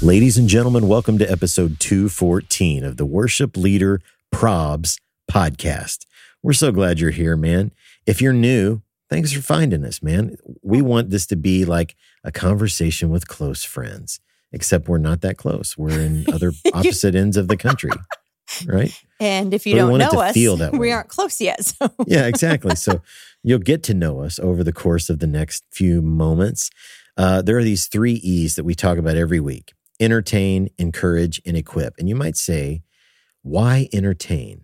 Ladies and gentlemen, welcome to episode 214 of the Worship Leader Probs podcast. We're so glad you're here, man. If you're new, thanks for finding us, man. We want this to be like a conversation with close friends, except we're not that close. We're in other opposite ends of the country, right? And if you But don't know us, feel that we way. aren't close yet. So yeah, exactly. So you'll get to know us over the course of the next few moments. Uh, there are these three E's that we talk about every week entertain, encourage, and equip. And you might say, why entertain?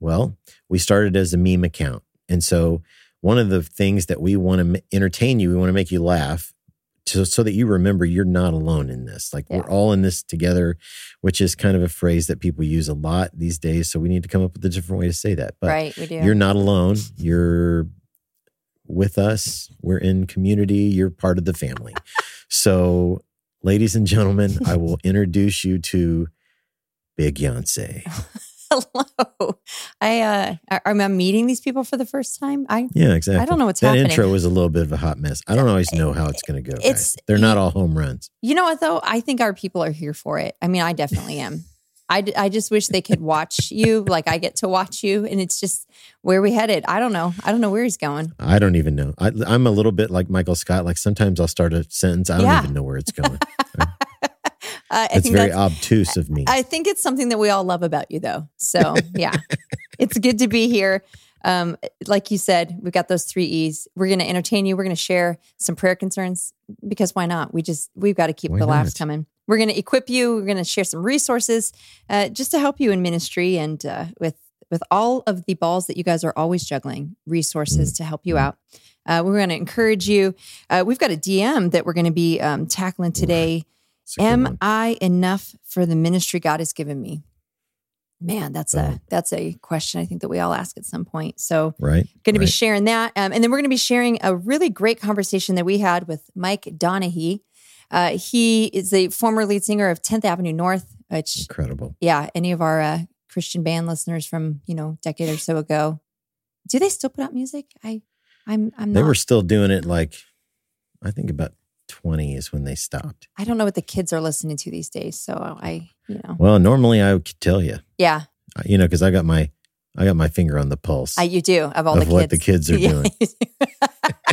Well, we started as a meme account. And so one of the things that we want to entertain you, we want to make you laugh. To, so that you remember you're not alone in this. Like Yeah. we're all in this together, which is kind of a phrase that people use a lot these days. So we need to come up with a different way to say that. But right, we do. you're not alone. You're with us. We're in community. You're part of the family. So, ladies and gentlemen, I will introduce you to Big Yonsei. Hello. I uh am I meeting these people for the first time? I Yeah, exactly. I don't know what's that happening. intro was a little bit of a hot mess. I don't always know how it's going to go. It's- It's they're not all home runs. you know what though? I think our people are here for it. I mean, I definitely am. I, d- I just wish they could watch you like I get to watch you and it's just where we headed. I don't know. I don't know where he's going. I don't even know. I, I'm a little bit like Michael Scott. Like sometimes I'll start a sentence. I don't Yeah. even know where it's going. Uh, I it's very obtuse of me. I think it's something that we all love about you, though. So yeah, it's good to be here. Um, like you said, we've got those three E's. We're going to entertain you. We're going to share some prayer concerns because why not? We just we've got to keep Why the laughs not? coming. We're going to equip you. We're going to share some resources uh, just to help you in ministry and uh, with with all of the balls that you guys are always juggling, resources to help you out. Uh, we're going to encourage you. Uh, we've got a DM that we're going to be um, tackling today. It's a good Am. I enough for the ministry God has given me? Man, that's a that's a question I think that we all ask at some point. So, right? going to be sharing that, um, and then we're going to be sharing a really great conversation that we had with Mike Donehey. Uh, he is the former lead singer of 10th Avenue North, which incredible. yeah, any of our uh, Christian band listeners from you know decade or so ago, do they still put out music? I, I'm, I'm They not. were still doing it like I think about 20 is when they stopped. I don't know what the kids are listening to these days. So I, you know, Well, normally I could tell you, yeah, you know, because I got my I got my finger on the pulse I, you do of all of the what the kids. kids are Yeah, doing.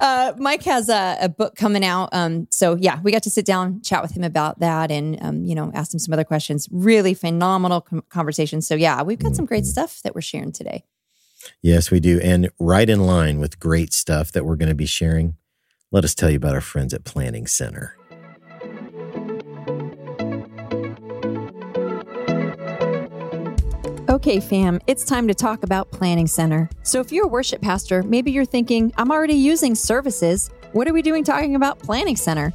uh, Mike has a, a book coming out. Um, so yeah, we got to sit down, chat with him about that, and um, you know, ask him some other questions. Really phenomenal com- conversation. So yeah, we've got some great stuff that we're sharing today. Yes, we do, and right in line with great stuff that we're going to be sharing. Let us tell you about our friends at Planning Center. Okay, fam, it's time to talk about Planning Center. So, if you're a worship pastor, maybe you're thinking, I'm already using services. What are we doing talking about Planning Center?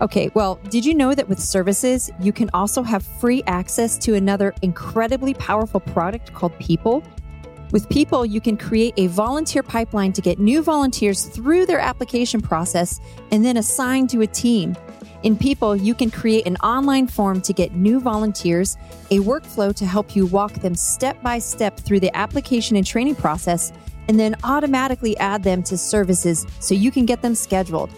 Okay, well, did you know that with services, you can also have free access to another incredibly powerful product called People? With People, you can create a volunteer pipeline to get new volunteers through their application process and then assign to a team. In People, you can create an online form to get new volunteers, a workflow to help you walk them step by step through the application and training process, and then automatically add them to services so you can get them scheduled.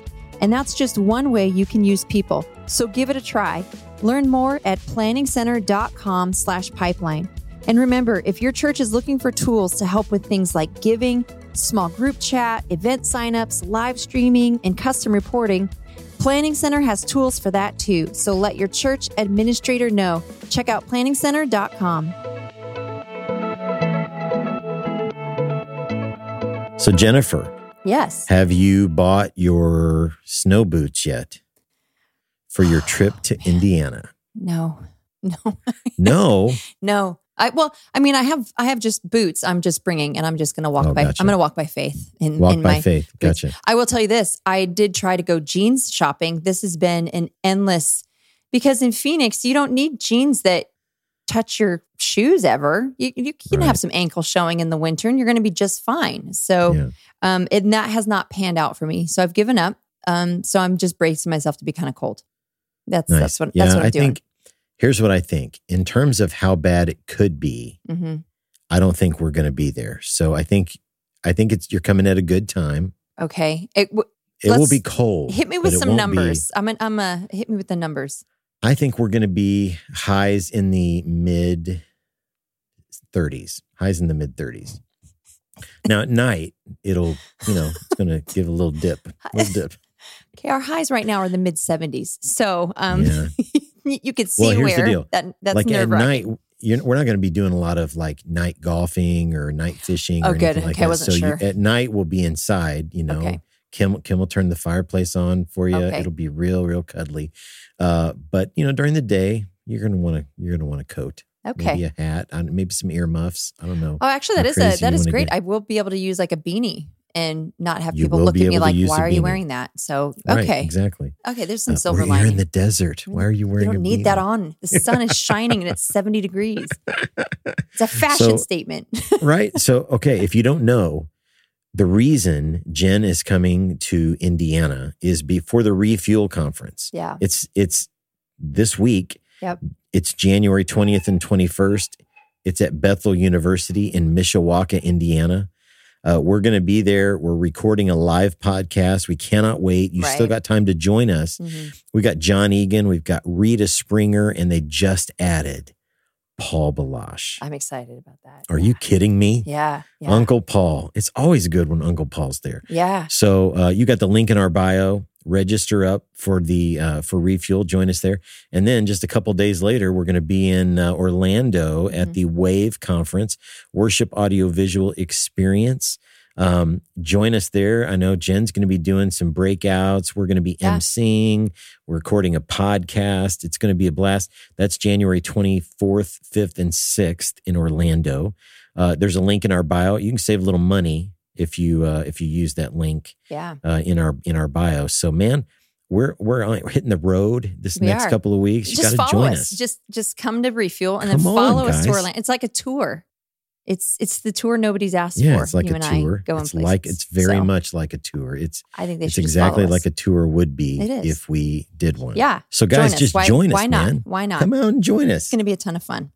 And that's just one way you can use People. So give it a try. Learn more at planningcenter.com slash pipeline. And remember, if your church is looking for tools to help with things like giving, small group chat, event signups, live streaming, and custom reporting, Planning Center has tools for that too. So let your church administrator know. Check out planningcenter.com. So, Jennifer, Yes. have you bought your snow boots yet for your trip to oh, Indiana? No. No. No, No. I well, I mean, I have I have just boots. I'm just bringing, and I'm just going to walk Oh, by. gotcha. I'm going to walk by faith in, Walk in by my faith. boots. Gotcha. I will tell you this: I did try to go jeans shopping. This has been an endless because in Phoenix, you don't need jeans that touch your shoes ever. You, you can Right. have some ankle showing in the winter, and you're going to be just fine. So, Yeah. um, and that has not panned out for me. So I've given up. Um, so I'm just bracing myself to be kind of cold. That's Nice. that's what yeah, that's what I'm I doing. think here's what I think. In terms of how bad it could be, hmm I don't think we're going to be there. So I think I think it's you're coming at a good time. Okay, it, w- It will be cold. hit me with some won't be- numbers. I'm an, I'm a hit me with the numbers. I think we're going to be highs in the mid 30s, highs in the mid 30s. Now at night, it'll, you know, it's going to give a little dip, little dip. Okay, our highs right now are in the mid 70s. So um, Yeah. you, could see Well, here's the where deal. that that's like at night, you're, we're not going to be doing a lot of like night golfing or night fishing. Oh, or anything good. Like Okay, I that. wasn't so sure. You, at night, we'll be inside. You know, Okay. Kim Kim will turn the fireplace on for you. Okay. It'll be real, real cuddly. Uh, but you know, during the day, you're gonna want to you're gonna want a coat, Okay. maybe a hat, maybe some earmuffs. I don't know. Oh, actually, that is a that is great. get. I will be able to use like a beanie and not have You people look at me like, "Why are you wearing that?" So Right, okay, exactly. okay. There's some Uh, silver we're in the desert. Why are you wearing you don't need that on. The sun is shining and it's 70 degrees. It's a fashion So- statement. right? So, okay, if you don't know, the reason Jen is coming to Indiana is before the Refuel Conference. yeah. It's it's this week. Yep. It's January 20th and 21st. It's at Bethel University in Mishawaka, Indiana. Uh, we're going to be there. We're recording a live podcast. We cannot wait. You still got time to join us. Mhm. We got Jon Egan. We've got Rita Springer, and they just added Paul Baloche. I'm excited about that. Are you kidding me? Yeah. Yeah. Uncle Paul. It's always good when Uncle Paul's there. yeah. So uh, you got the link in our bio. Register up for the uh, for refuel. Join us there, and then just a couple days later, we're going to be in uh, Orlando at Mhm. the Wave Conference, Worship Audio Visual Experience. Um, join us there. I know Jen's going to be doing some breakouts. We're going to be Yeah. emceeing. We're recording a podcast. It's going to be a blast. That's January 24th, 5th, and 6th in Orlando. Uh, there's a link in our bio. You can save a little money if you uh, if you use that link Yeah. uh, in our in our bio. So man, we're we're, on, we're hitting the road this We next are. couple of weeks. You got just to follow join us. us. Just just come to refuel and Come then on, follow us to. Orlando. It's like a tour. It's it's the tour nobody's asked yeah, for. it's like you a tour. going It's like it's very So, much like a tour. It's I think they it's exactly like a tour would be if we did one. yeah. So guys, us. just why, join us, Why not? man. Why not? Come out and join us. It's going to be a ton of fun.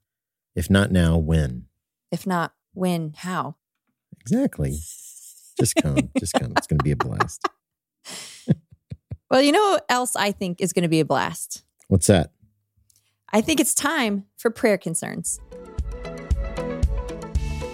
If not now, when? If not, when? How? Exactly. Just come. just come. It's going to be a blast. Well, you know what else I think is going to be a blast? What's that? I think it's time for prayer concerns.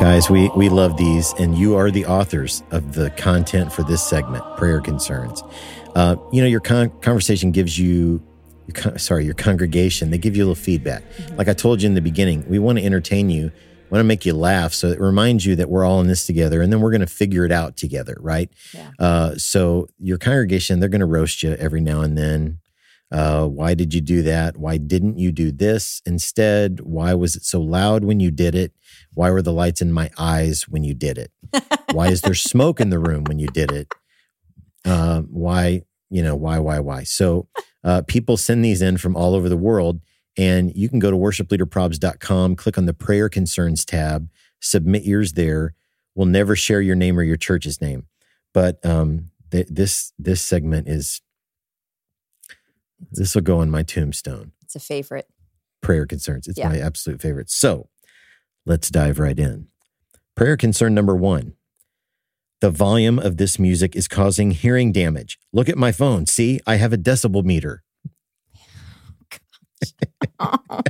Guys, we, we love these, and you are the authors of the content for this segment, Prayer Concerns. Uh, you know, your con- conversation gives you, your con- sorry, your congregation, they give you a little feedback. Like I told you in the beginning, we want to entertain you, want to make you laugh. So it reminds you that we're all in this together, and then we're going to figure it out together, right? Yeah. Uh, so your congregation, they're going to roast you every now and then. Uh, why did you do that? Why didn't you do this instead? Why was it so loud when you did it? Why were the lights in my eyes when you did it? Why is there smoke in the room when you did it? Uh, why, you know, why, why, why? So uh, people send these in from all over the world. And you can go to worshipleaderprobs.com, click on the prayer concerns tab, submit yours there. We'll never share your name or your church's name. But um, th- this this segment is this will go on my tombstone. It's a favorite. Prayer concerns. It's Yeah. my absolute favorite. So let's dive right in. Prayer concern number one. The volume of this music is causing hearing damage. Look at my phone. See, I have a decibel meter. Oh,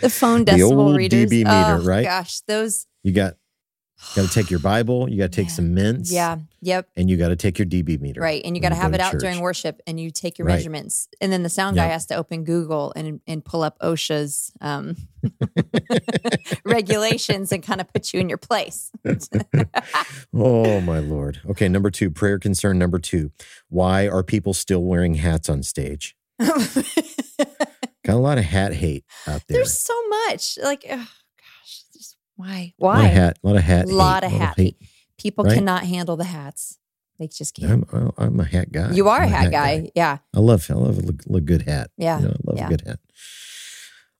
the phone The decibel old readers. dB meter, oh, right? Gosh, those. You got got to take your Bible, you got to take some mints, Yeah. Yep. and you got to take your dB meter. Right. And you got to have it out church. during worship and you take your Right. measurements. And then the sound guy has to open Google and, and pull up OSHA's um, regulations and kind of put you in your place. Oh my lord. Okay, number two, prayer concern number two. Why are people still wearing hats on stage? Got a lot of hat hate out there. There's so much. Like, gosh, just why? a lot of Why? hat, a lot of hat, lot hate, of hat hate. People right? cannot handle the hats. They just can't. I'm, I'm a hat guy. you are I'm a hat guy. Yeah. I love, I love a, look- look good hat. Yeah. You know, I love Yeah. a good hat.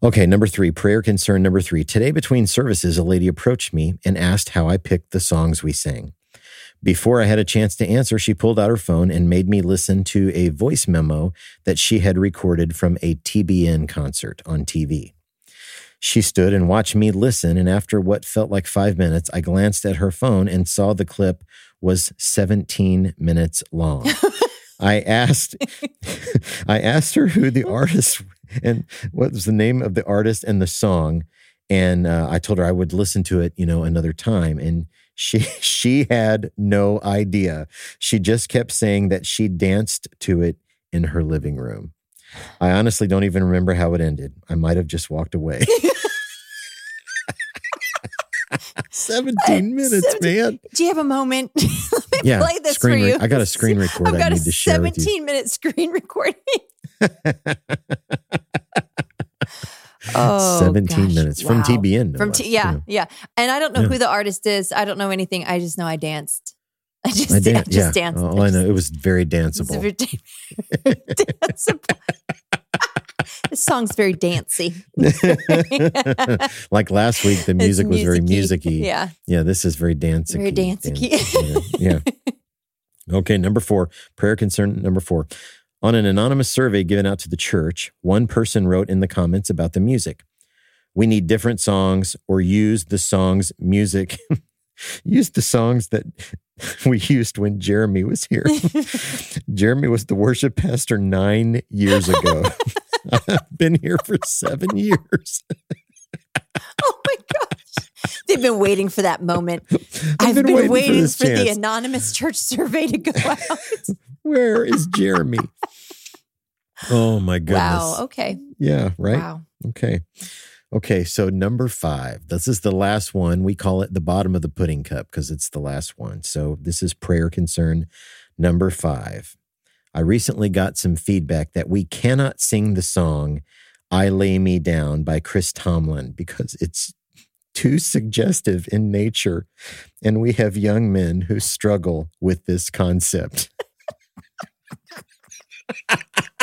Okay, number three, prayer concern number three. Today between services, a lady approached me and asked how I picked the songs we sang. Before I had a chance to answer, she pulled out her phone and made me listen to a voice memo that she had recorded from a TBN concert on TV. She stood and watched me listen, and after what felt like five minutes, I glanced at her phone and saw the clip was 17 minutes long. I asked I asked her who the artist and what was the name of the artist and the song and uh, I told her I would listen to it, you know, another time and she she had no idea. She just kept saying that she danced to it in her living room. I honestly don't even remember how it ended. I might have just walked away. 17 minutes, 17 man. Do you have a moment? Let me Yeah, play this screen for re- you. I got a screen record I've I got need a to share 17 minute screen recording. Oh, 17 gosh. minutes from TBN. no From less, T- yeah, you know. yeah. And I don't know Yeah. who the artist is. I don't know anything. I just know I danced. I just, I I just yeah. danced. All I know, it was very danceable. very danceable. this song's very dancey. like last week, the music was very music-y. musicy. Yeah. Yeah, this is very dancey. Very dancey. yeah. yeah. Okay, number four, prayer concern number four. On an anonymous survey given out to the church, one person wrote in the comments about the music. We need different songs or use the songs music. Use the songs that we used when Jeremy was here. Jeremy was the worship pastor nine years ago. I've been here for seven years. Oh my gosh. They've been waiting for that moment. I've, been been, waiting waiting, for for, the anonymous church survey to go out. Where is Jeremy? oh my goodness. wow. Okay. Yeah, right? Wow. Okay. Okay, so number five. This is the last one. We call it the bottom of the pudding cup because it's the last one. So this is prayer concern number five. I recently got some feedback that we cannot sing the song I Lay Me Down by Chris Tomlin because it's too suggestive in nature. And we have young men who struggle with this concept.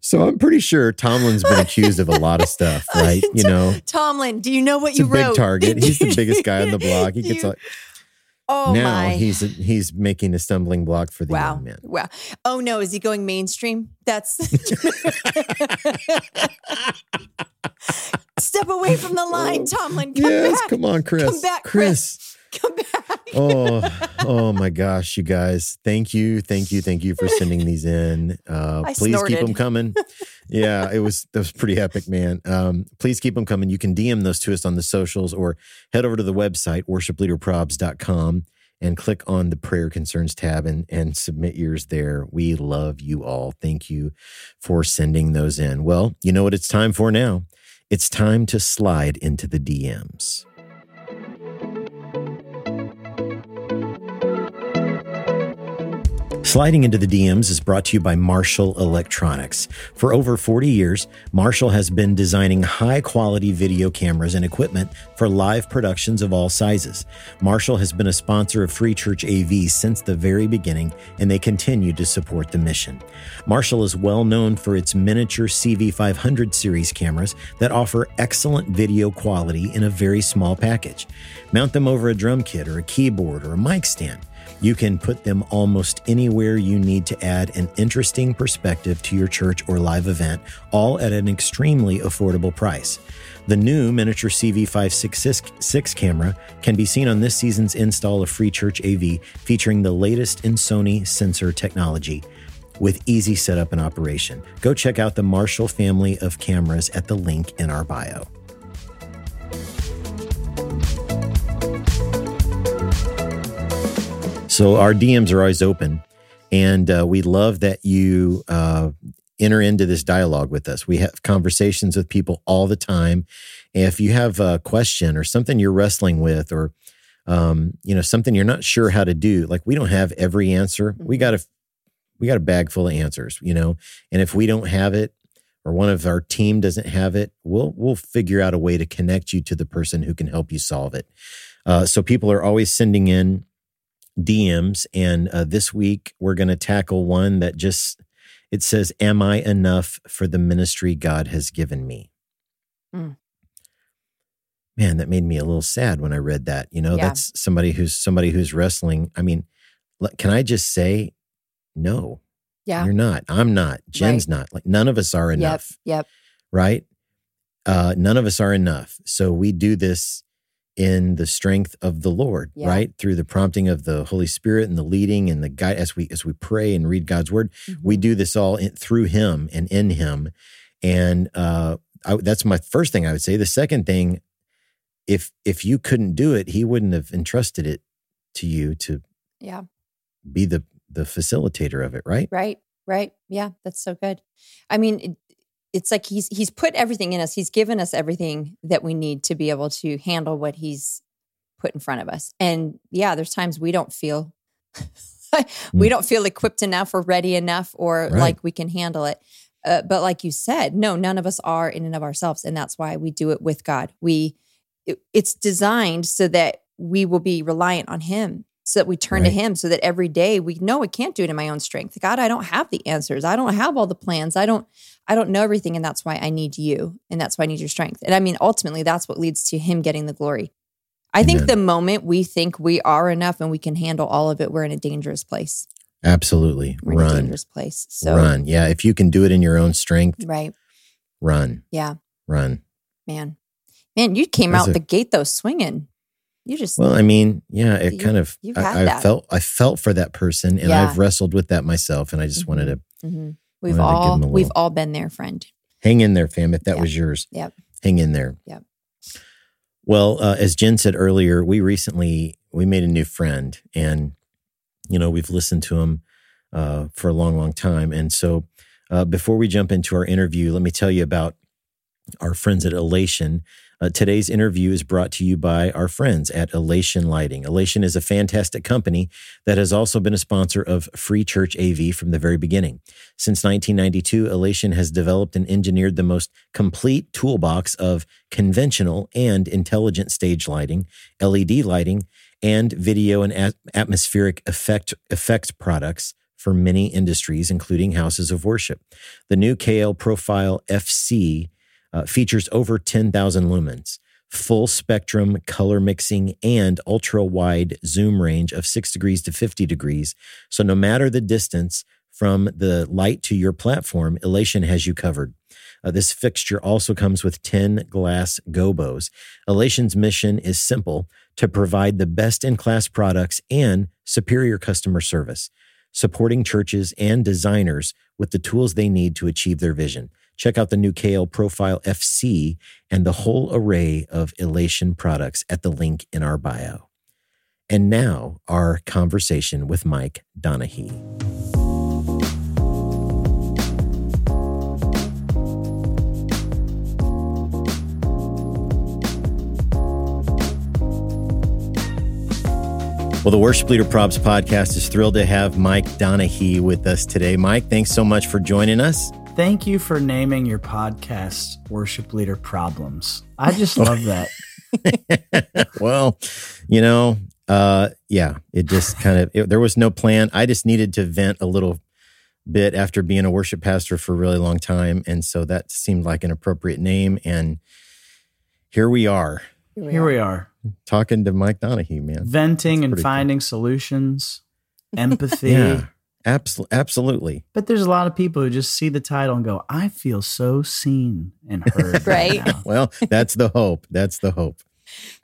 so I'm pretty sure Tomlin's been accused of a lot of stuff, right? You know, Tomlin, do you know what you a big wrote? target. He's the biggest guy on the block. He gets You- like Oh now my. he's he's making a stumbling block for the wow. young men. Wow. Oh no, is he going mainstream? That's Step away from the line, oh, Tomlin. Come yes, back. come on, Chris. Come back, Chris. Come back. oh, oh my gosh, you guys! Thank you, thank you, thank you for sending these in. Uh, please keep them coming. Yeah, it was that was pretty epic, man. Um, please keep them coming. You can DM those to us on the socials or head over to the website worshipleaderprobs.com and click on the prayer concerns tab and and submit yours there. We love you all. Thank you for sending those in. Well, you know what it's time for now. It's time to slide into the DMs. Sliding into the DMs is brought to you by Marshall Electronics. For over 40 years, Marshall has been designing high quality video cameras and equipment for live productions of all sizes. Marshall has been a sponsor of Free Church AV since the very beginning, and they continue to support the mission. Marshall is well known for its miniature CV500 series cameras that offer excellent video quality in a very small package. Mount them over a drum kit or a keyboard or a mic stand. You can put them almost anywhere you need to add an interesting perspective to your church or live event, all at an extremely affordable price. The new miniature CV566 camera can be seen on this season's install of Free Church AV, featuring the latest in Sony sensor technology with easy setup and operation. Go check out the Marshall family of cameras at the link in our bio. So our DMs are always open, and uh, we love that you uh, enter into this dialogue with us. We have conversations with people all the time. If you have a question or something you're wrestling with, or um, you know something you're not sure how to do, like we don't have every answer. We got a we got a bag full of answers, you know. And if we don't have it, or one of our team doesn't have it, we'll we'll figure out a way to connect you to the person who can help you solve it. Uh, so people are always sending in DMs. And uh, this week, we're going to tackle one that just, it says, Am I enough for the ministry God has given me? Mm. Man, that made me a little sad when I read that. You know, Yeah. that's somebody who's somebody who's wrestling. I mean, can I just say, no, Yeah. you're not. I'm not. Jen's not. Like none of us are Yep. enough Yep. right? Uh, none of us are enough. So we do this in the strength of the Lord, Yeah. right? Through the prompting of the Holy Spirit and the leading and the guide as we as we pray and read God's word. We Mhm. do this all in, through Him and in Him. And uh, I, that's my first thing I would say. The second thing, if if you couldn't do it, He wouldn't have entrusted it to you to Yeah. be the the facilitator of it, right? Right. Right. Yeah. That's so good. I mean, it, it's like he's he's put everything in us. He's given us everything that we need to be able to handle what he's put in front of us. And yeah, there's times we don't feel we don't feel equipped enough or ready enough or Right. like we can handle it. Uh, but like you said, no, none of us are in and of ourselves, and that's why we do it with God. We it- it's designed so that we will be reliant on Him, so that we turn to Him, so that every day we know I can't do it in my own strength. God, I don't have the answers. I don't have all the plans. I don't. I don't know everything, and that's why I need you, and that's why I need your strength. And I mean, ultimately, that's what leads to Him getting the glory. I think Amen. the moment we think we are enough and we can handle all of it, we're in a dangerous place. Absolutely. We're in a Run. dangerous place. So, run. Yeah. If you can do it in your own strength, right. run. Yeah, Run. man. Man, you came That's out a- the gate though swinging. You just Well, I mean, yeah, it You- kind of. I, I felt I felt for that person, and Yeah. I've wrestled with that myself, and I just wanted to Mhm. we've wanted to all a we've all been there, friend. hang in there, fam. If that Yeah. was yours, Yep. hang in there. Yep. Well, uh, as Jen said earlier, we recently we made a new friend, and you know we've listened to him uh, for a long, long time. And so, uh, before we jump into our interview, let me tell you about our friends at Elation. Uh, today's interview is brought to you by our friends at Elation Lighting. Elation is a fantastic company that has also been a sponsor of Free Church AV from the very beginning. Since 1992, Elation has developed and engineered the most complete toolbox of conventional and intelligent stage lighting, LED lighting, and video and at- atmospheric effect effect products for many industries, including houses of worship. The new KL Profile FC uh, features over 10,000 lumens, full spectrum color mixing, and ultra wide zoom range of 6 degrees to 50 degrees. So, no matter the distance from the light to your platform, Elation has you covered. Uh, this fixture also comes with 10 glass gobos. Elation's mission is simple to provide the best in class products and superior customer service, supporting churches and designers with the tools they need to achieve their vision. Check out the new KL Profile FC and the whole array of Elation products at the link in our bio. And now, our conversation with Mike Donehey. Well, the Worship Leader Probs podcast is thrilled to have Mike Donehey with us today. Mike, thanks so much for joining us. Thank you for naming your podcast Worship Leader Problems. I just love that. well, you know, uh, yeah, it just kind of, it, there was no plan. I just needed to vent a little bit after being a worship pastor for a really long time. And so that seemed like an appropriate name. And here we are Here we are, talking to Mike Donehey, man. venting That's and pretty cool. finding solutions, empathy. Yeah, abso- absolutely. But there's a lot of people who just see the title and go, I feel so seen and heard. Right. now." Well, that's the hope. That's the hope.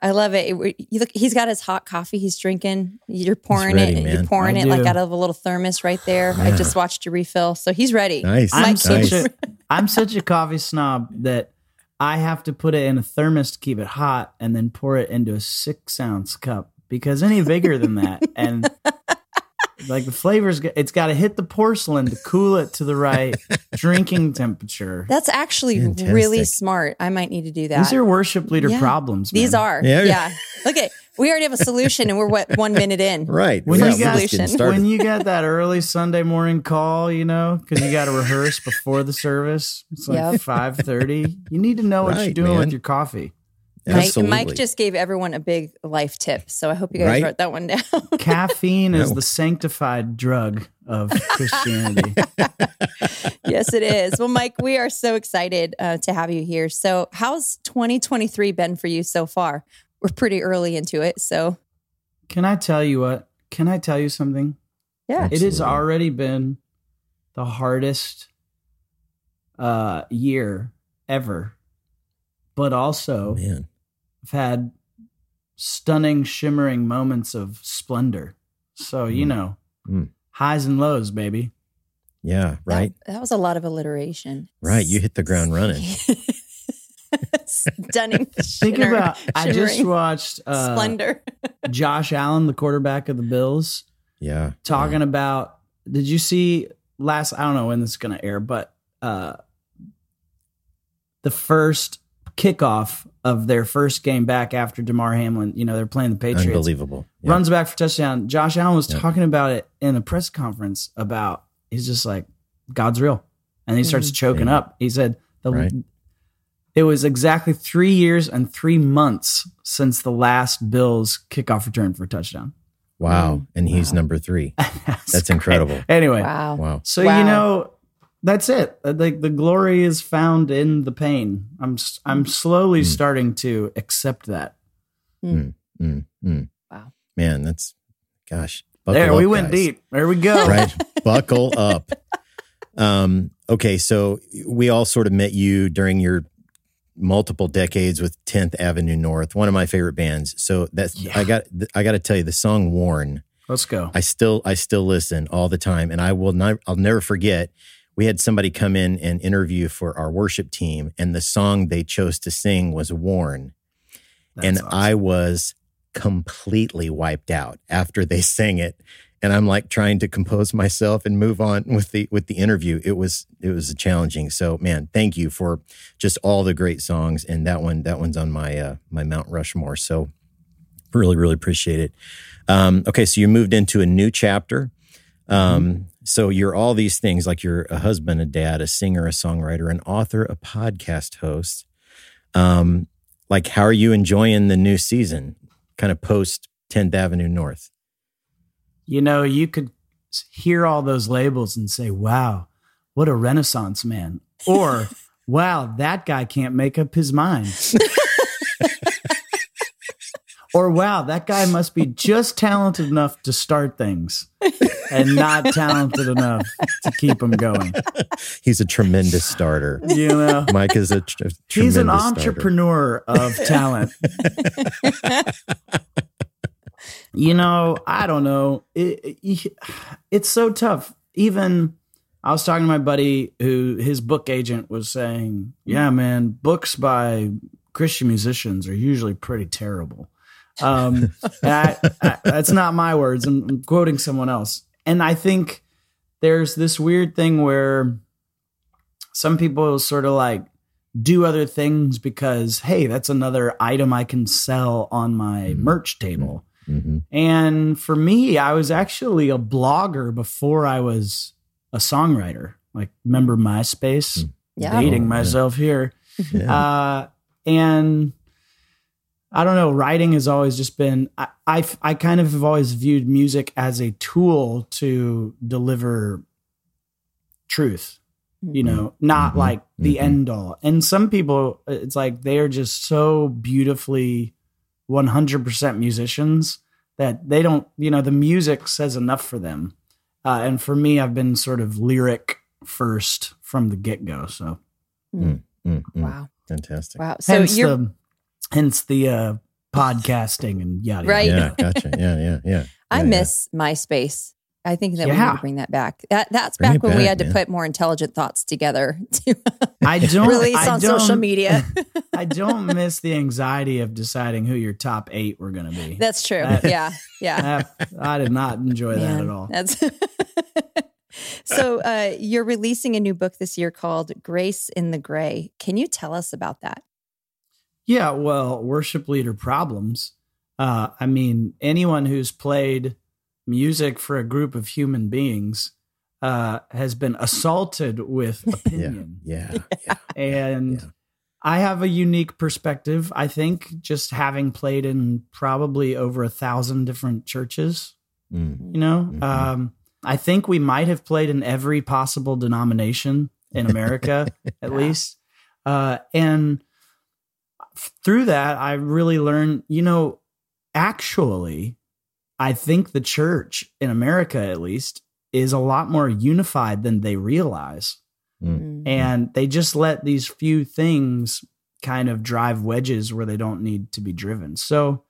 I love it. It- You look, he's got his hot coffee. He's drinking. You're pouring ready, it. man. You're pouring I it like out of a little thermos right there. I just watched you refill, so he's ready. Nice. I'm Mike's such nice. a I'm such a coffee snob that I have to put it in a thermos to keep it hot and then pour it into a six ounce cup because any bigger than that and like the flavors it's got to hit the porcelain to cool it to the right drinking temperature. That's actually Fantastic. really smart. I might need to do that. These are worship leader Yeah. problems. These are. Yeah. Yeah. Look at we already have a solution, and we're what one minute in. Right. When Yeah, you we're got- Solution. when you got that early Sunday morning call, you know, because you got to rehearse before the service. It's like Yep. five thirty. You need to know what you're doing man. with your coffee. Mike, Mike just gave everyone a big life tip, so I hope you guys Right. wrote that one down. Caffeine is the sanctified drug of Christianity. yes, it is. Well, Mike, we are so excited uh, to have you here. So, how's 2023 been for you so far? We're pretty early into it, so Can I tell you what? Can I tell you something? yeah. It has already been the hardest uh, year ever, but also Man. I've had stunning, shimmering moments of splendor. So you Mm. know, Mm. highs and lows, baby. Yeah. Right. That, that was a lot of alliteration. Right. You hit the ground running. Stunning. Think shimmer- about. I just watched uh, splendor. Josh Allen, the quarterback of the Bills, Yeah. talking about. Did you see last? I don't know when this is going to air, but uh, the first kickoff of their first game back after Damar Hamlin. You know they're playing the Patriots. Unbelievable. Yeah. Runs back for touchdown. Josh Allen was Yeah. talking about it in a press conference. About he's just like God's real, and he starts mm-hmm. choking Yeah. up. He said the. Right. It was exactly three years and three months since the last Bills kickoff return for a touchdown. Wow. Mm-hmm. And he's Wow. number three. That's, That's incredible. Anyway, Wow. Wow. so Wow. you know, that's it. Uh, Like the glory is found in the pain. I'm s- I'm slowly Mm. starting to accept that. Mm, mm. Wow. Man, that's, gosh. there, we up, went guys. deep. There we go. right? Buckle up. Um, okay, so we all sort of met you during your multiple decades with 10th Avenue North, one of my favorite bands. So that's Yeah. I got I got to tell you the song "Worn." Let's go. I still I still listen all the time, and I will not I'll never forget. We had somebody come in and interview for our worship team, and the song they chose to sing was "Worn." and That's I was completely wiped out after they sang it. And I'm like trying to compose myself and move on with the with the interview. It was it was challenging. So man, thank you for just all the great songs. And that one that one's on my uh, my Mount Rushmore. So really really appreciate it. Um, okay, so you moved into a new chapter. Um, so you're all these things like you're a husband, a dad, a singer, a songwriter, an author, a podcast host. Um, like how are you enjoying the new season kind of post 10th avenue north you know, you could hear all those labels and say, "Wow, what a renaissance man," or "Wow, that guy can't make up his mind." Or wow, that guy must be just talented enough to start things and not talented enough to keep them going. he's a tremendous starter You know, mike is a, tr- he's an tremendous starter. entrepreneur of talent. you know, I don't know. It, it- it's so tough. Even I was talking to my buddy who his book agent was saying, "Yeah, man, books by Christian musicians are usually pretty terrible." Um, and I, I, that's not my words. I'm, I'm quoting someone else, and I think there's this weird thing where some people sort of like do other things because hey that's another item i can sell on my merch table hmm And for me, I was actually a blogger before I was a songwriter. Like, remember MySpace? Yeah. Dating Oh, yeah. myself here. Yeah. Uh, and I don't know, writing has always just been, I, I, I kind of have always viewed music as a tool to deliver truth, you know, not Mhm. like the Mhm. end all. And some people, it's like they are just so beautifully 100% musicians that they don't, you know, the music says enough for them. Uh, and for me, I've been sort of lyric first from the get go. So, Mm, mm. Wow. Fantastic. Wow. So hence you're the hence the uh, podcasting and yada Right. yada. Yeah, gotcha. Yeah, yeah, yeah. I Yeah, miss MySpace. I think that we need to bring that back. That that's Bring back it when we had to man. put more intelligent thoughts together to I don't release I on don't- social media. I don't miss the anxiety of deciding who your top eight were going to be. That's true. That- yeah. Yeah. That- I did not enjoy that at all. That's so uh, you're releasing a new book this year called Grace in the Gray. Can you tell us about that? Yeah, well, worship leader problems. Uh, I mean, anyone who's played music for a group of human beings uh, has been assaulted with Yeah, opinion. yeah, yeah. And Yeah. I have a unique perspective, I think, just having played in probably over a thousand different churches, Mm. you know. Mhm. Um, I think we might have played in every possible denomination in America, at least. Uh, and through that, I really learned, you know, actually, I think the church in America, at least, is a lot more unified than they realize. Mm. And they just let these few things kind of drive wedges where they don't need to be driven. So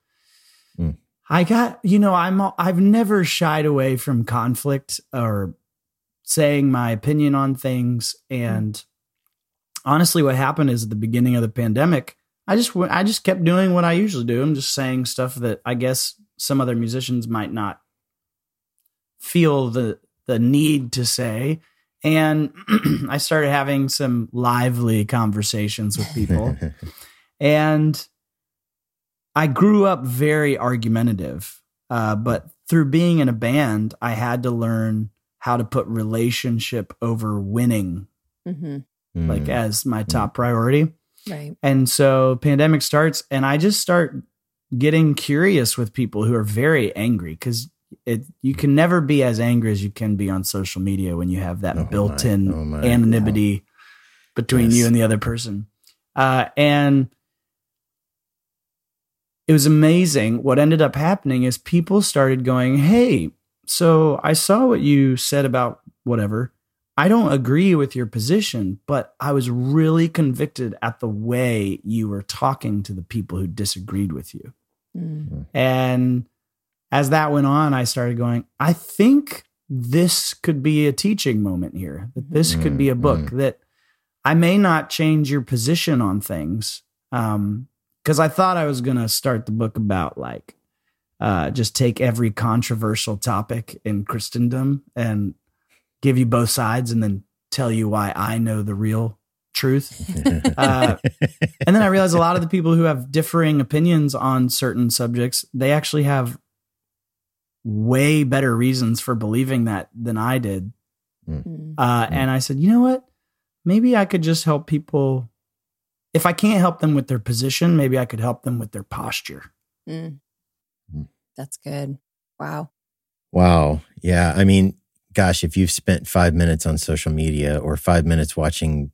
Mm. I got, you know, I'm I've never shied away from conflict or saying my opinion on things and honestly what happened is at the beginning of the pandemic, I just I just kept doing what I usually do. I'm just saying stuff that I guess some other musicians might not feel the the need to say and I started having some lively conversations with people. and I grew up very argumentative, uh, but through being in a band, I had to learn how to put relationship over winning, hmm Mm. like as my top priority. Right. And so pandemic starts and I just start getting curious with people who are very angry because it you can never be as angry as you can be on social media when you have that Oh built-in oh my. anonymity between Yes. you and the other person. Uh, and it was amazing. What ended up happening is people started going, Hey, so I saw what you said about whatever. I don't agree with your position, but I was really convicted at the way you were talking to the people who disagreed with you. Mm. And as that went on, I started going, I think this could be a teaching moment here, that this could be a book, that I may not change your position on things. Um, because I thought I was going to start the book about like, uh, just take every controversial topic in Christendom and give you both sides and then tell you why I know the real truth. Uh, and then I realized a lot of the people who have differing opinions on certain subjects, they actually have way better reasons for believing that than I did. Mm. Uh, and I said, you know what? Maybe I could just help people. If I can't help them with their position, maybe I could help them with their posture. Mm. Mm. That's good. Wow. Wow. Yeah. I mean, gosh, if you've spent five minutes on social media or five minutes watching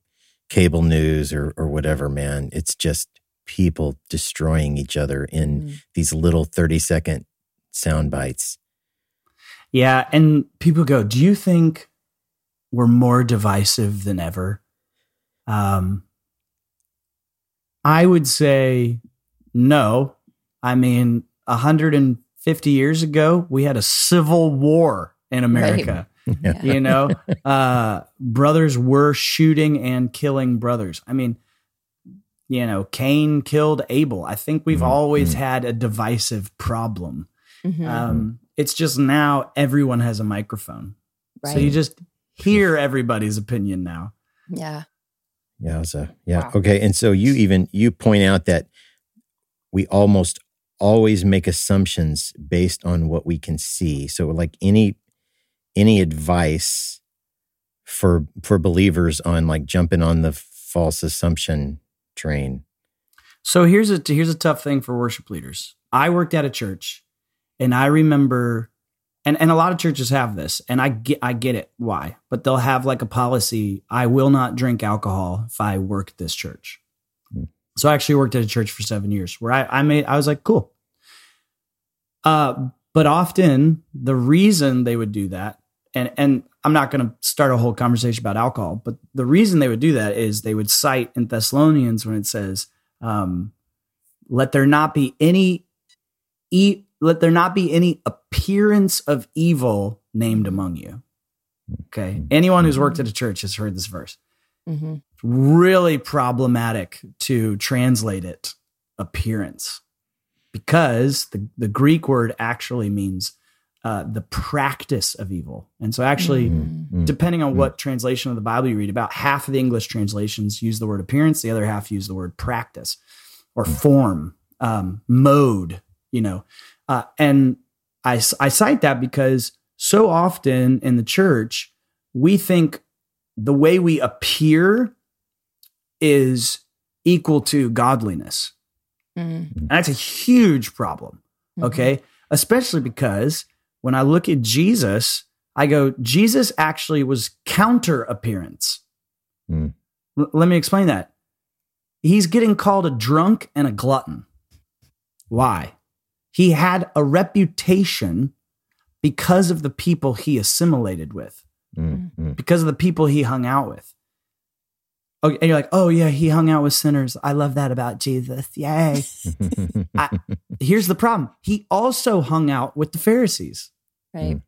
cable news or, or whatever, man, it's just people destroying each other in Mm. these little 30 second sound bites. Yeah. And people go, Do you think we're more divisive than ever? Um, I would say no. I mean, 150 years ago, we had a civil war in America. Yeah. You know, uh, brothers were shooting and killing brothers. I mean, you know, Cain killed Abel. I think we've Mhm. always Mhm. had a divisive problem. Mhm. Um, it's just now everyone has a microphone. right. So you just hear everybody's opinion now. yeah. Yeah. So, yeah. Wow. Okay. And so you even, you point out that we almost always make assumptions based on what we can see. So like any any advice for for believers on like jumping on the false assumption train. So here's a here's a tough thing for worship leaders. I worked at a church and I remember and and a lot of churches have this and I get I get it why. But they'll have like a policy I will not drink alcohol if I work at this church. So I actually worked at a church for 7 years where I I made I was like cool. Uh but often the reason they would do that and and I'm not going to start a whole conversation about alcohol, but the reason they would do that is they would cite in Thessalonians when it says, um, "Let there not be any e- let there not be any appearance of evil named among you." Okay, anyone who's worked at a church has heard this verse. Mm-hmm. Really problematic to translate it appearance because the the Greek word actually means uh, the practice of evil. And so, actually, Mm-hmm. depending on what translation of the Bible you read, about half of the English translations use the word appearance, the other half use the word practice or form, um, mode, you know. Uh, and I, I cite that because so often in the church, we think the way we appear is equal to godliness. Mm-hmm. And that's a huge problem. Okay. Especially because when I look at Jesus, I go, Jesus actually was counter appearance. Mm. L- let me explain that. He's getting called a drunk and a glutton. Why? He had a reputation because of the people he assimilated with, Mm, mm. because of the people he hung out with. Okay, and you're like, oh yeah, he hung out with sinners. I love that about Jesus. Yay. I, here's the problem. He also hung out with the Pharisees. Right.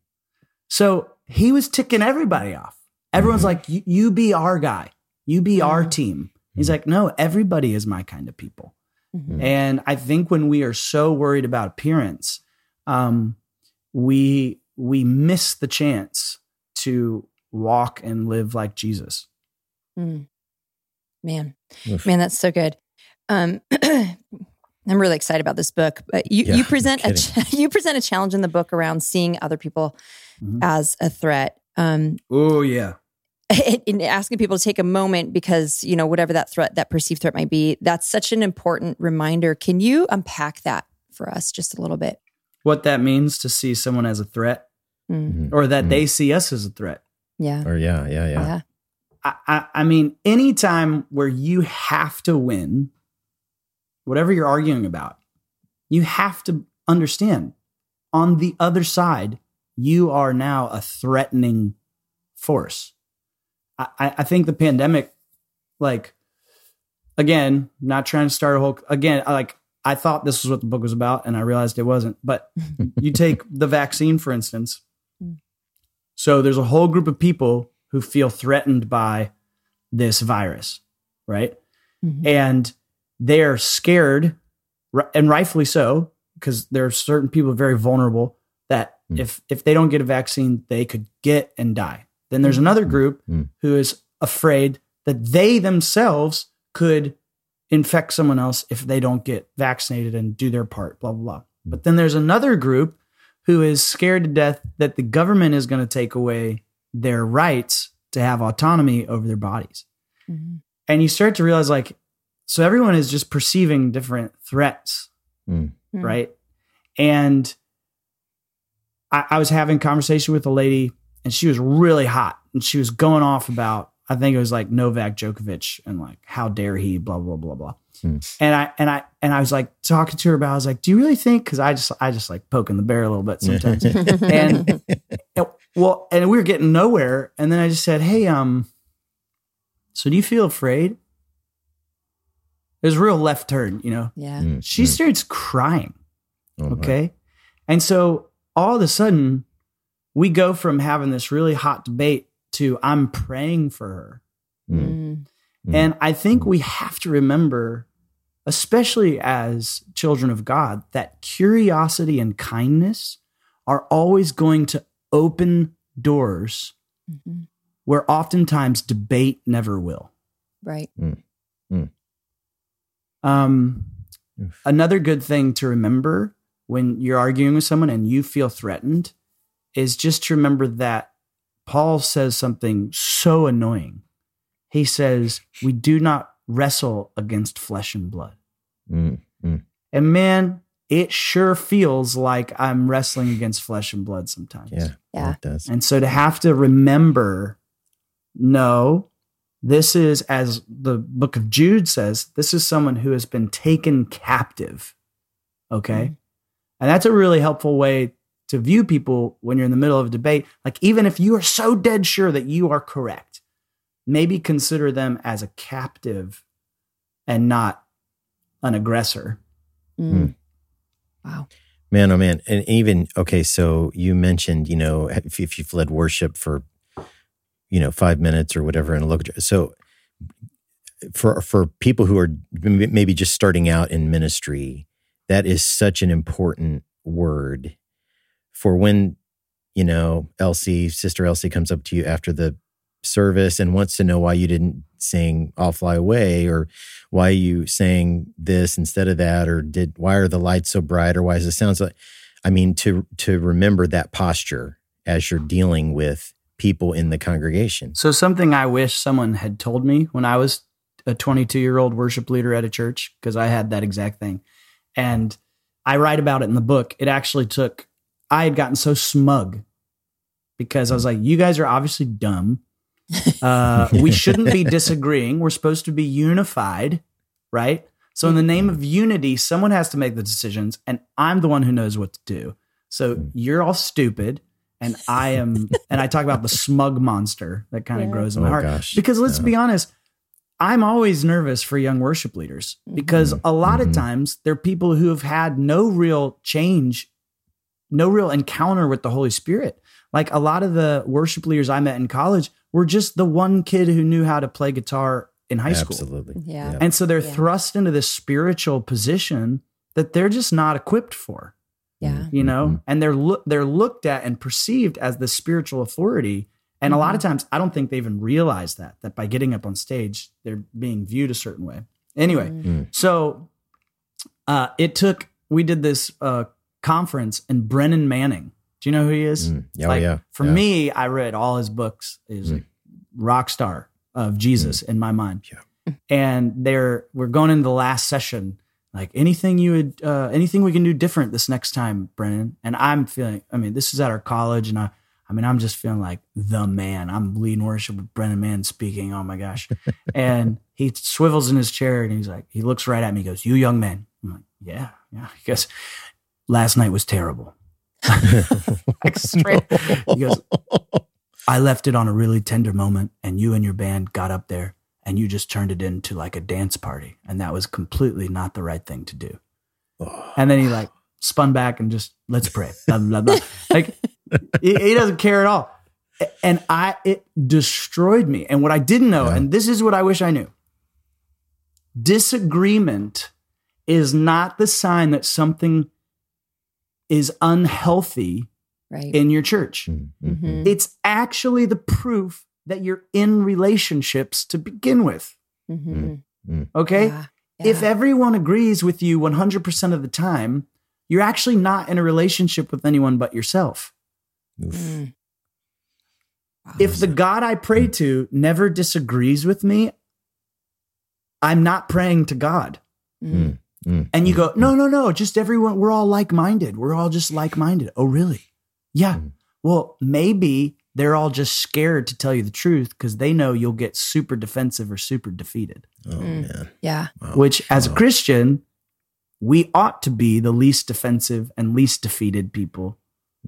So he was ticking everybody off. Everyone's Mhm. like, "You- be our guy. You be our Mhm. team. He's like, no, everybody is my kind of people. Mhm. And I think when we are so worried about appearance, um, we we miss the chance to walk and live like Jesus. Mm. Man, Oof. man, that's so good. Um, I'm really excited about this book. But you, Yeah, you no present a ch- you present a challenge in the book around seeing other people Mhm. as a threat. Um, Oh yeah. and asking people to take a moment because you know whatever that threat that perceived threat might be that's such an important reminder can you unpack that for us just a little bit What that means to see someone as a threat Mm, Mhm. or that Mhm. they see us as a threat. yeah Or yeah, yeah, yeah. yeah I, I, I mean, anytime where you have to win, whatever you're arguing about, you have to understand on the other side, you are now a threatening force. I, I I think the pandemic, like, again, not trying to start a whole, again, like, I thought this was what the book was about and I realized it wasn't. But you take the vaccine, for instance. Mm. So there's a whole group of people who feel threatened by this virus, right? Mhm. And they're scared, and rightfully so, because there are certain people very vulnerable that Mm. if if they don't get a vaccine, they could get and die. Then there's Mm. another group Mm. who is afraid that they themselves could infect someone else if they don't get vaccinated and do their part, blah, blah, blah. But then there's another group who is scared to death that the government is going to take away their rights to have autonomy over their bodies. Mhm. And you start to realize, like, so everyone is just perceiving different threats, Mm. Mm. right? And I, I was having a conversation with a lady, and she was really hot, and she was going off about I think it was like Novak Djokovic and like how dare he, blah blah blah blah. Hmm. And I and I and I was like talking to her about. I was like, do you really think? Because I just I just like poking the bear a little bit sometimes. and and- well, and we were getting nowhere, and then I just said, hey, um, so do you feel afraid? It was real left turn, you know. yeah Mm, She mm. starts crying. Oh, my. Okay. And so all of a sudden, we go from having this really hot debate to I'm praying for her. Mm, Mm. mm. And I think we have to remember, especially as children of God, that curiosity and kindness are always going to open doors Mhm. where oftentimes debate never will. right Um, another good thing to remember when you're arguing with someone and you feel threatened is just to remember that Paul says something so annoying. He says, We do not wrestle against flesh and blood. Mm, mm. And man, it sure feels like I'm wrestling against flesh and blood sometimes. Yeah. Yeah. It does. And so to have to remember, no, this is, as the book of Jude says, this is someone who has been taken captive. Okay. And that's a really helpful way to view people when you're in the middle of a debate. Like, even if you are so dead sure that you are correct, maybe consider them as a captive and not an aggressor. Mm. Wow. Man, oh man. And even, okay, so you mentioned, you know, if, if you've led worship for, you know, five minutes or whatever and look, at so for, for people who are maybe just starting out in ministry, that is such an important word for when, you know, Elsie, sister Elsie comes up to you after the service and wants to know why you didn't sing I'll Fly Away or why you sang this instead of that or did why are the lights so bright? or why is it sounds like I mean to to remember that posture as you're dealing with people in the congregation. So, something I wish someone had told me when I was a 22 year old worship leader at a church, because I had that exact thing. And I write about it in the book. It actually took, I had gotten so smug because I was like, you guys are obviously dumb. Uh, we shouldn't be disagreeing. We're supposed to be unified, right? So, in the name of unity, someone has to make the decisions, and I'm the one who knows what to do. So, you're all stupid, and I am, and I talk about the smug monster that kind of Yeah. grows in my Oh, heart. gosh. Because let's Yeah. be honest, I'm always nervous for young worship leaders because a lot Mhm. of times they're people who have had no real change, no real encounter with the Holy Spirit. Like a lot of the worship leaders I met in college were just the one kid who knew how to play guitar in high school. Absolutely. Yeah. And so they're Yeah. thrust into this spiritual position that they're just not equipped for, Yeah. you know? Mhm. And they're look they're looked at and perceived as the spiritual authority. And a lot of times I don't think they even realize that that by getting up on stage they're being viewed a certain way. Anyway, Mm. so uh it took we did this uh conference and Brennan Manning. Do you know who he is? Mm. Yeah, oh, Like, yeah. For yeah. me, I read all his books. He's a rock star of Jesus in my mind. Mm. Yeah. And they're we're going into the last session. Like anything you would, uh, anything we can do different this next time, Brennan. And I'm feeling. I mean, this is at our college, and I, I mean, I'm just feeling like the man. I'm leading worship with Brennan Manning speaking. Oh my gosh! and he swivels in his chair, and he's like, he looks right at me. He goes, "You young man." I'm like, "Yeah, yeah." He goes, "Last night was terrible." like straight. He goes, I left it on a really tender moment, and you and your band got up there and you just turned it into like a dance party. And that was completely not the right thing to do. And then he like spun back and just, let's pray. Blah, blah, blah. Like he, he doesn't care at all. And I, it destroyed me. And what I didn't know, Yeah. and this is what I wish I knew disagreement is not the sign that something is unhealthy Right. in your church. Mm, mm, Mhm. It's actually the proof that you're in relationships to begin with. Mhm. Okay. Yeah. If everyone agrees with you 100% of the time, you're actually not in a relationship with anyone but yourself. Mm. Wow. If the God I pray to never disagrees with me, I'm not praying to God. Mm. Mm, And you mm, go, no, no, no, just everyone, we're all like minded. We're all just like minded. Oh, really? Yeah. Mm. Well, maybe they're all just scared to tell you the truth because they know you'll get super defensive or super defeated. Oh Mm. man. yeah. Wow. Which, as a Christian, we ought to be the least defensive and least defeated people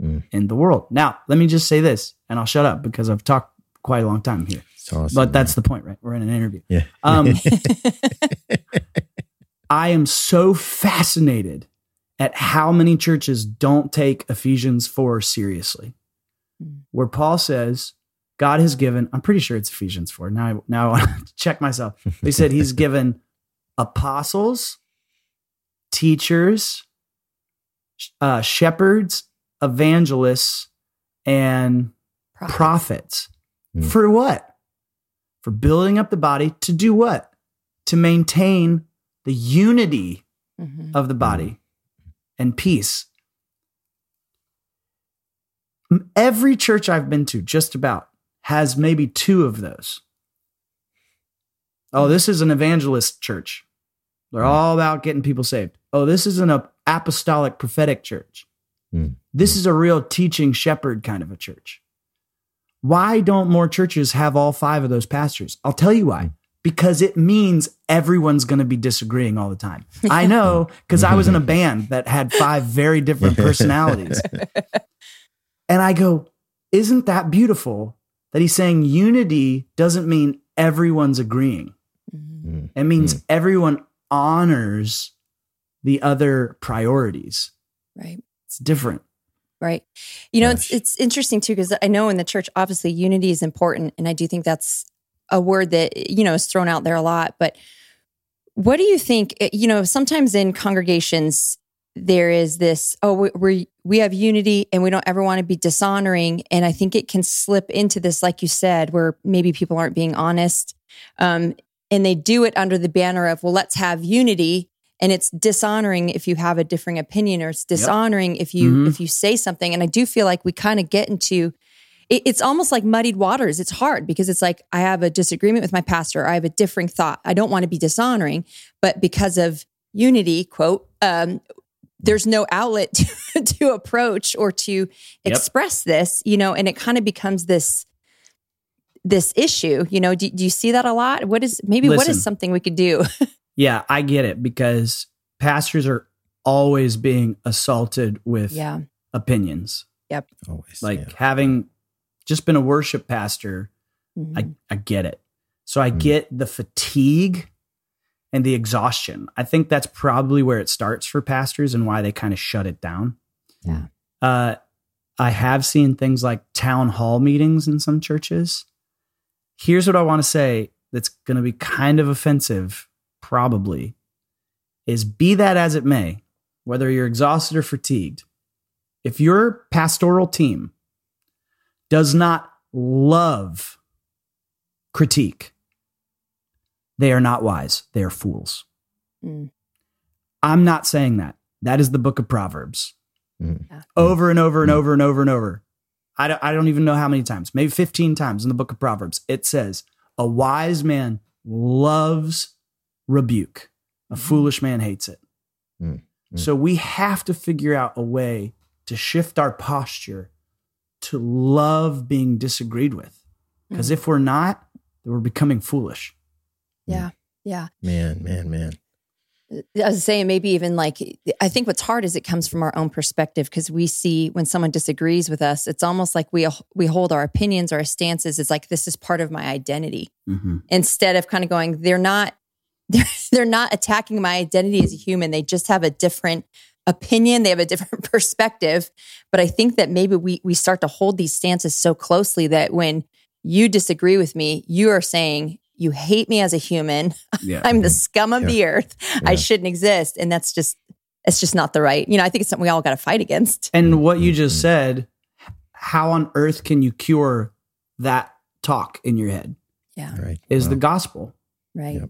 Mm. in the world. Now, let me just say this, and I'll shut up because I've talked quite a long time here. Awesome. But that's the point, right? We're in an interview. yeah. Um, I am so fascinated at how many churches don't take Ephesians 4 seriously. Where Paul says, God has given, I'm pretty sure it's Ephesians 4. Now I, now I want to check myself. He said he's given apostles, teachers, uh, shepherds, evangelists, and Prophets. prophets. Mm. For what? For building up the body to do what? To maintain the unity Mhm. of the body and peace. Every church I've been to, just about, has maybe two of those. Oh, this is an evangelist church. They're hmm. all about getting people saved. Oh, this is an apostolic prophetic church. Mm. This hmm. is a real teaching shepherd kind of a church. Why don't more churches have all five of those pastors? I'll tell you why. Hmm. Because it means everyone's going to be disagreeing all the time. I know because I was in a band that had five very different personalities. And I go, isn't that beautiful that he's saying unity doesn't mean everyone's agreeing? Mhm. Mm. It means everyone honors the other priorities. Right. It's different. Right. You know, it's Gosh. it's interesting too because I know in the church, obviously, unity is important, and I do think that's a word that you know is thrown out there a lot. But what do you think? eh, You know, sometimes in congregations there is this oh we we have unity and we don't ever want to be dishonoring, and I think it can slip into this, like you said, where maybe people aren't being honest, um, and they do it under the banner of well, let's have unity. And it's dishonoring if you have a differing opinion, or it's dishonoring if you Mhm. if you say something. And I do feel like we kind of get into it, it's almost like muddied waters. It's hard because it's like I have a disagreement with my pastor. I have a differing thought. I don't want to be dishonoring, but because of unity, quote, um, there's no outlet to, to approach or to Yep. express this, you know, and it kind of becomes this this issue. You know, do, do you see that a lot? What is maybe what Listen. is something we could do? Yeah, I get it because pastors are always being assaulted with yeah, opinions. Yep. Always. Like yeah. having just been a worship pastor, Mhm. I, I get it. So I Mm. get the fatigue and the exhaustion. I think that's probably where it starts for pastors and why they kind of shut it down. Yeah. Uh, I have seen things like town hall meetings in some churches. Here's what I want to say that's going to be kind of offensive, probably, is be that as it may, whether you're exhausted or fatigued, if your pastoral team does not love critique, they are not wise. They are fools. Mm. I'm not saying that. That is the book of Proverbs. Mm. Over and over and Mm. over and over and over. I don't, I don't even know how many times, maybe 15 times in the book of Proverbs. It says, A wise man loves rebuke, a foolish man hates it. Mm. Mm. So we have to figure out a way to shift our posture to love being disagreed with. Because if we're not, then we're becoming foolish. Yeah, mm. yeah. Man, man, man. I was saying maybe even like I think what's hard is it comes from our own perspective because we see when someone disagrees with us, it's almost like we we hold our opinions or our stances. It's like this is part of my identity mm-hmm. instead of kind of going they're not they're, they're not attacking my identity as a human. They just have a different opinion. They have a different perspective. But I think that maybe we we start to hold these stances so closely that when you disagree with me, you are saying you hate me as a human. Yeah. I'm the scum of Yeah. the earth. I shouldn't exist. And that's just, it's just not the right, you know, I think it's something we all got to fight against. And what you just Mhm. said, how on earth can you cure that talk in your head? Yeah. Right. Is the gospel. Right.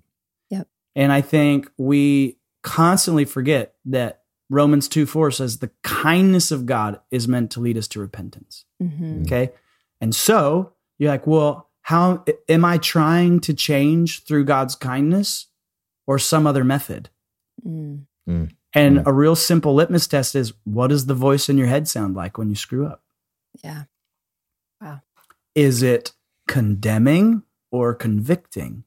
Yep. And I think we constantly forget that Romans 2 4 says the kindness of God is meant to lead us to repentance. hmm Okay. And so you're like, well, how am I trying to change through God's kindness or some other method? Mm. And Mm. a real simple litmus test is what does the voice in your head sound like when you screw up? Yeah. Wow. Is it condemning or convicting?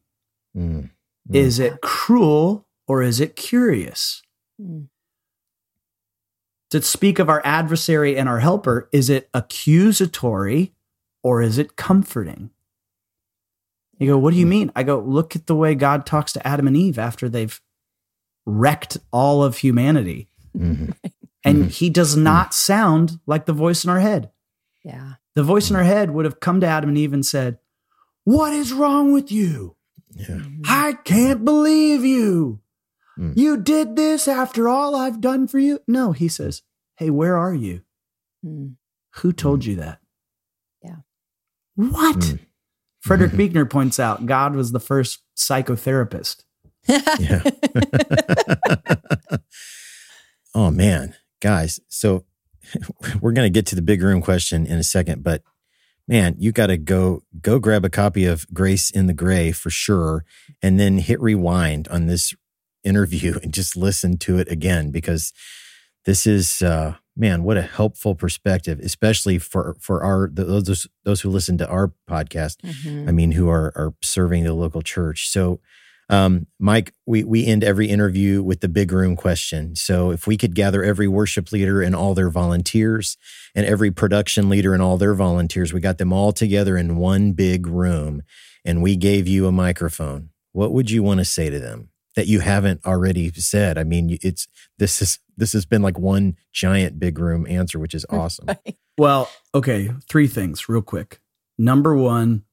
Mm. Mm. Is it cruel or is it curious? Mm. To speak of our adversary and our helper, is it accusatory or is it comforting? You go, what do you mean? I go, look at the way God talks to Adam and Eve after they've wrecked all of humanity. Mhm. And Mhm. he does not sound like the voice in our head. Yeah. The voice in our head would have come to Adam and Eve and said, What is wrong with you? Yeah. Mhm. I can't believe you. Mm. You did this after all I've done for you. No, he says, Hey, where are you? Mm. Who told you that? Yeah. What? Mm. Frederick Mhm. Buechner points out God was the first psychotherapist. Yeah. oh man, guys. So we're going to get to the big room question in a second, but man, you got to go go grab a copy of Grace in the Gray for sure, and then hit rewind on this interview and just listen to it again because this is uh, man, what a helpful perspective, especially for for our those those who listen to our podcast. Mhm. I mean, who are are serving the local church. So, um, Mike, we we end every interview with the big room question. So, if we could gather every worship leader and all their volunteers, and every production leader and all their volunteers, we got them all together in one big room, and we gave you a microphone. What would you want to say to them that you haven't already said? I mean, it's this is this has been like one giant big room answer, which is awesome. Well, okay, three things real quick. Number one,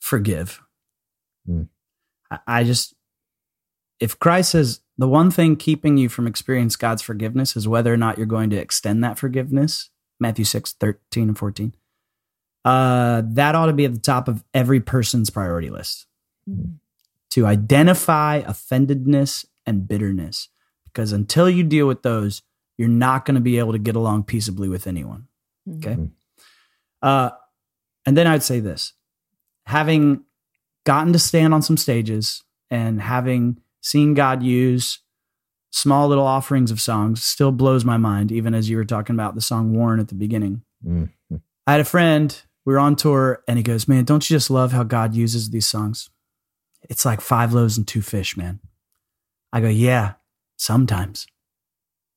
forgive. Hmm. I, I just, if Christ says the one thing keeping you from experience God's forgiveness is whether or not you're going to extend that forgiveness, Matthew 6, 13 and 14, uh, that ought to be at the top of every person's priority list to identify offendedness and bitterness. Because until you deal with those, you're not going to be able to get along peaceably with anyone. Okay. Mhm. Uh, and then I'd say this having gotten to stand on some stages and having seen God use small little offerings of songs still blows my mind, even as you were talking about the song Worn at the beginning. Mm. I had a friend, we were on tour, and he goes, Man, don't you just love how God uses these songs? It's like five loaves and two fish, man. I go, Yeah, sometimes.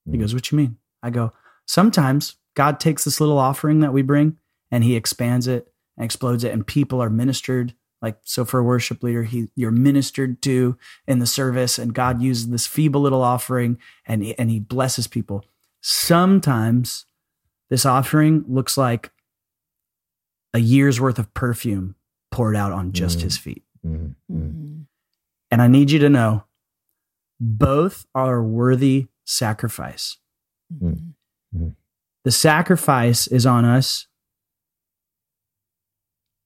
He Mm. goes, What you mean? I go, Sometimes God takes this little offering that we bring and he expands it and explodes it, and people are ministered. Like, so for a worship leader, he you're ministered to in the service, and God uses this feeble little offering and, and he blesses people. Sometimes this offering looks like a year's worth of perfume poured out on just Mm. his feet. Mm. Mm. Mhm. And I need you to know both are worthy sacrifice. Mm. Mm. The sacrifice is on us.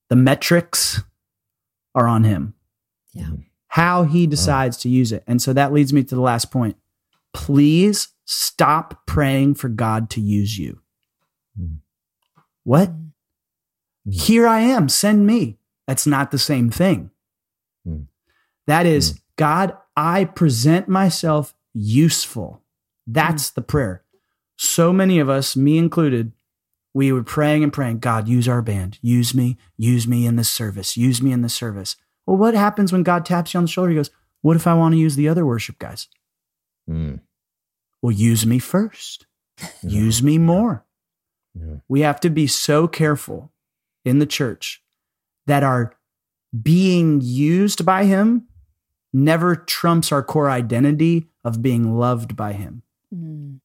The metrics are on him. Yeah. How he decides to use it. And so that leads me to the last point. Please stop praying for God to use you. Mm. What? Mm. Here I am, send me. That's not the same thing. Mm. That is, God, I present myself useful. That's the prayer. So many of us, me included, we were praying and praying, God, use our band, use me, use me in this service, use me in this service. Well, what happens when God taps you on the shoulder? He goes, What if I want to use the other worship guys? Mm. Well, use me first, use me more. Yeah. We have to be so careful in the church that our being used by Him never trumps our core identity of being loved by Him. Mm.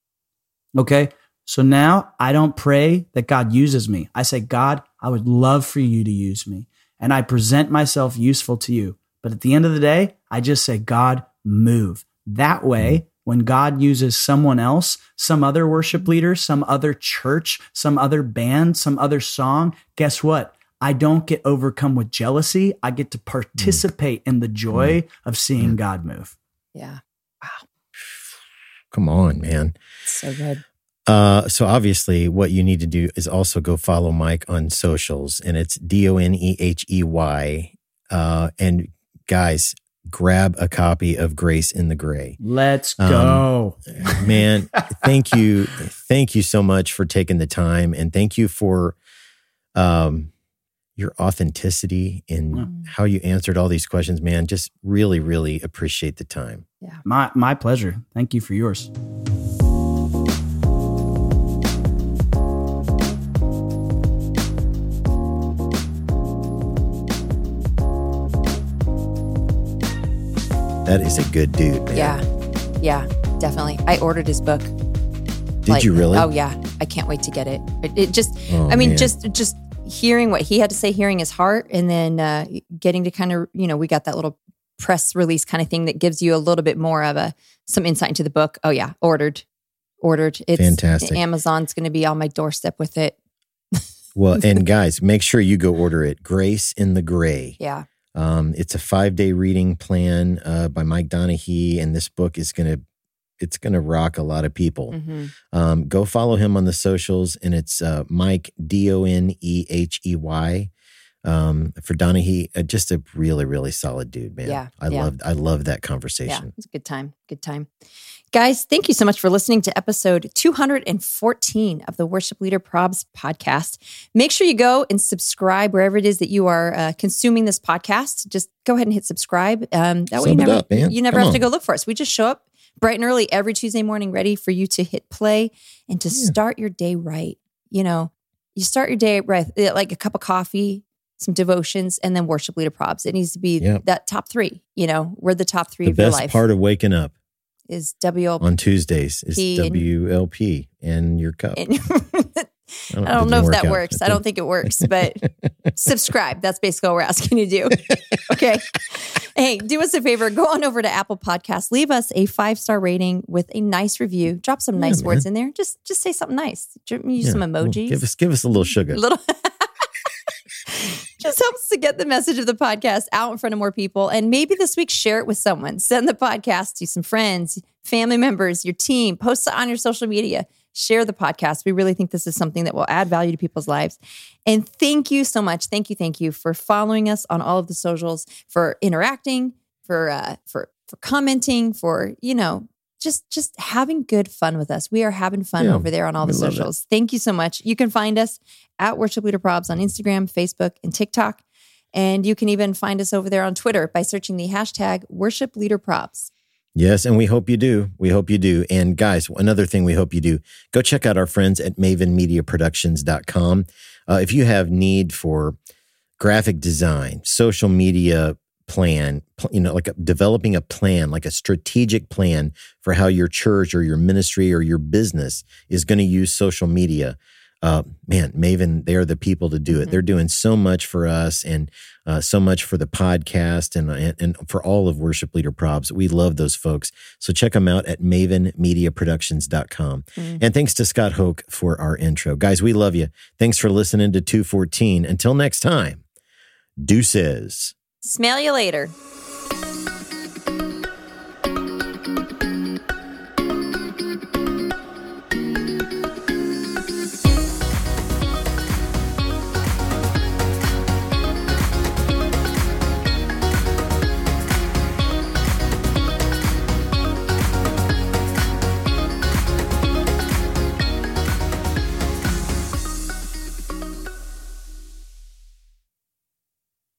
Okay. So now I don't pray that God uses me. I say, God, I would love for you to use me. And I present myself useful to you. But at the end of the day, I just say, God, move. That way, when God uses someone else, some other worship leader, some other church, some other band, some other song, guess what? I don't get overcome with jealousy. I get to participate in the joy of seeing God move. Yeah. Wow. Come on, man. So good. Uh, so obviously, what you need to do is also go follow Mike on socials, and it's D O N E H E Y. Uh, and guys, grab a copy of Grace in the Gray. Let's Um, go. Man, thank you, thank you so much for taking the time, and thank you for um your authenticity in Mm. how you answered all these questions. Man, just really, really appreciate the time. Yeah. My my pleasure. Thank you for yours. That is a good dude, man. Yeah. Yeah. Definitely. I ordered his book. Did you really? Oh yeah. I can't wait to get it. It, it just Oh, I mean, man. just just hearing what he had to say, hearing his heart, and then uh, getting to kind of you know we got that little press release kind of thing that gives you a little bit more of a some insight into the book. Oh yeah, ordered, ordered. It's Fantastic. Amazon's going to be on my doorstep with it. Well, and guys, make sure you go order it. Grace in the Gray. Yeah, Um, it's a five day reading plan uh, by Mike Donehey, and this book is gonna it's gonna rock a lot of people. hmm Um, go follow him on the socials, and it's uh, Mike D O N E H E Y. Um, for Donehey, uh, just a really, really solid dude, man. Yeah, I yeah. love, I love that Yeah, conversation. it's a good time. Good time. Guys, thank you so much for listening to episode 214 of the Worship Leader Probs podcast. Make sure you go and subscribe wherever it is that you are uh, consuming this podcast. Just go ahead and hit subscribe. Um, that way you never, up, you never Come have to go look for us. We just show up bright and early every Tuesday morning, ready for you to hit play and to Yeah. start your day right. You know, you start your day right, uh, like a cup of coffee, some devotions, and then worship leader probs. It needs to be Yep. that top three. You know, we're the top three The of your best life. part of waking up is WLP. on Tuesdays is P WLP and your cup. I I don't know if that out. works. I don't think it works, but subscribe. That's basically what we're asking you to do. Okay. hey, do us a favor. Go on over to Apple Podcasts. Leave us a five star rating with a nice review. Drop some nice man. words in there. Just just say something nice. Use Yeah, some emojis. Give us, give us a little sugar. little just helps to get the message of the podcast out in front of more people and maybe this week share it with someone send the podcast to some friends family members your team post it on your social media share the podcast. We really think this is something that will add value to people's lives. And thank you so much. Thank you thank you for following us on all of the socials for interacting for uh for for commenting for you know just just having good fun with us. We are having fun Yeah, over there on all the love it. socials. Thank you so much. You can find us at Worship Leader Probs on Instagram, Facebook, and TikTok. And you can even find us over there on Twitter by searching the hashtag Worship Leader Probs. Yes, and we hope you do. We hope you do. And guys, another thing we hope you do, go check out our friends at mavenmediaproductions.com. Uh, if you have need for graphic design, social media plan, pl- you know, like a, developing a plan, like a strategic plan for how your church or your ministry or your business is going to use social media. Uh, man, Maven, they're the people to do it. Mhm. They're doing so much for us and uh, so much for the podcast and, and and for all of Worship Leader Probs. We love those folks. So check them out at mavenmediaproductions.com. Mm. And thanks to Scott Hoke for our intro. Guys, we love you. Thanks for listening to 214. Until next time, deuces. Smell you later.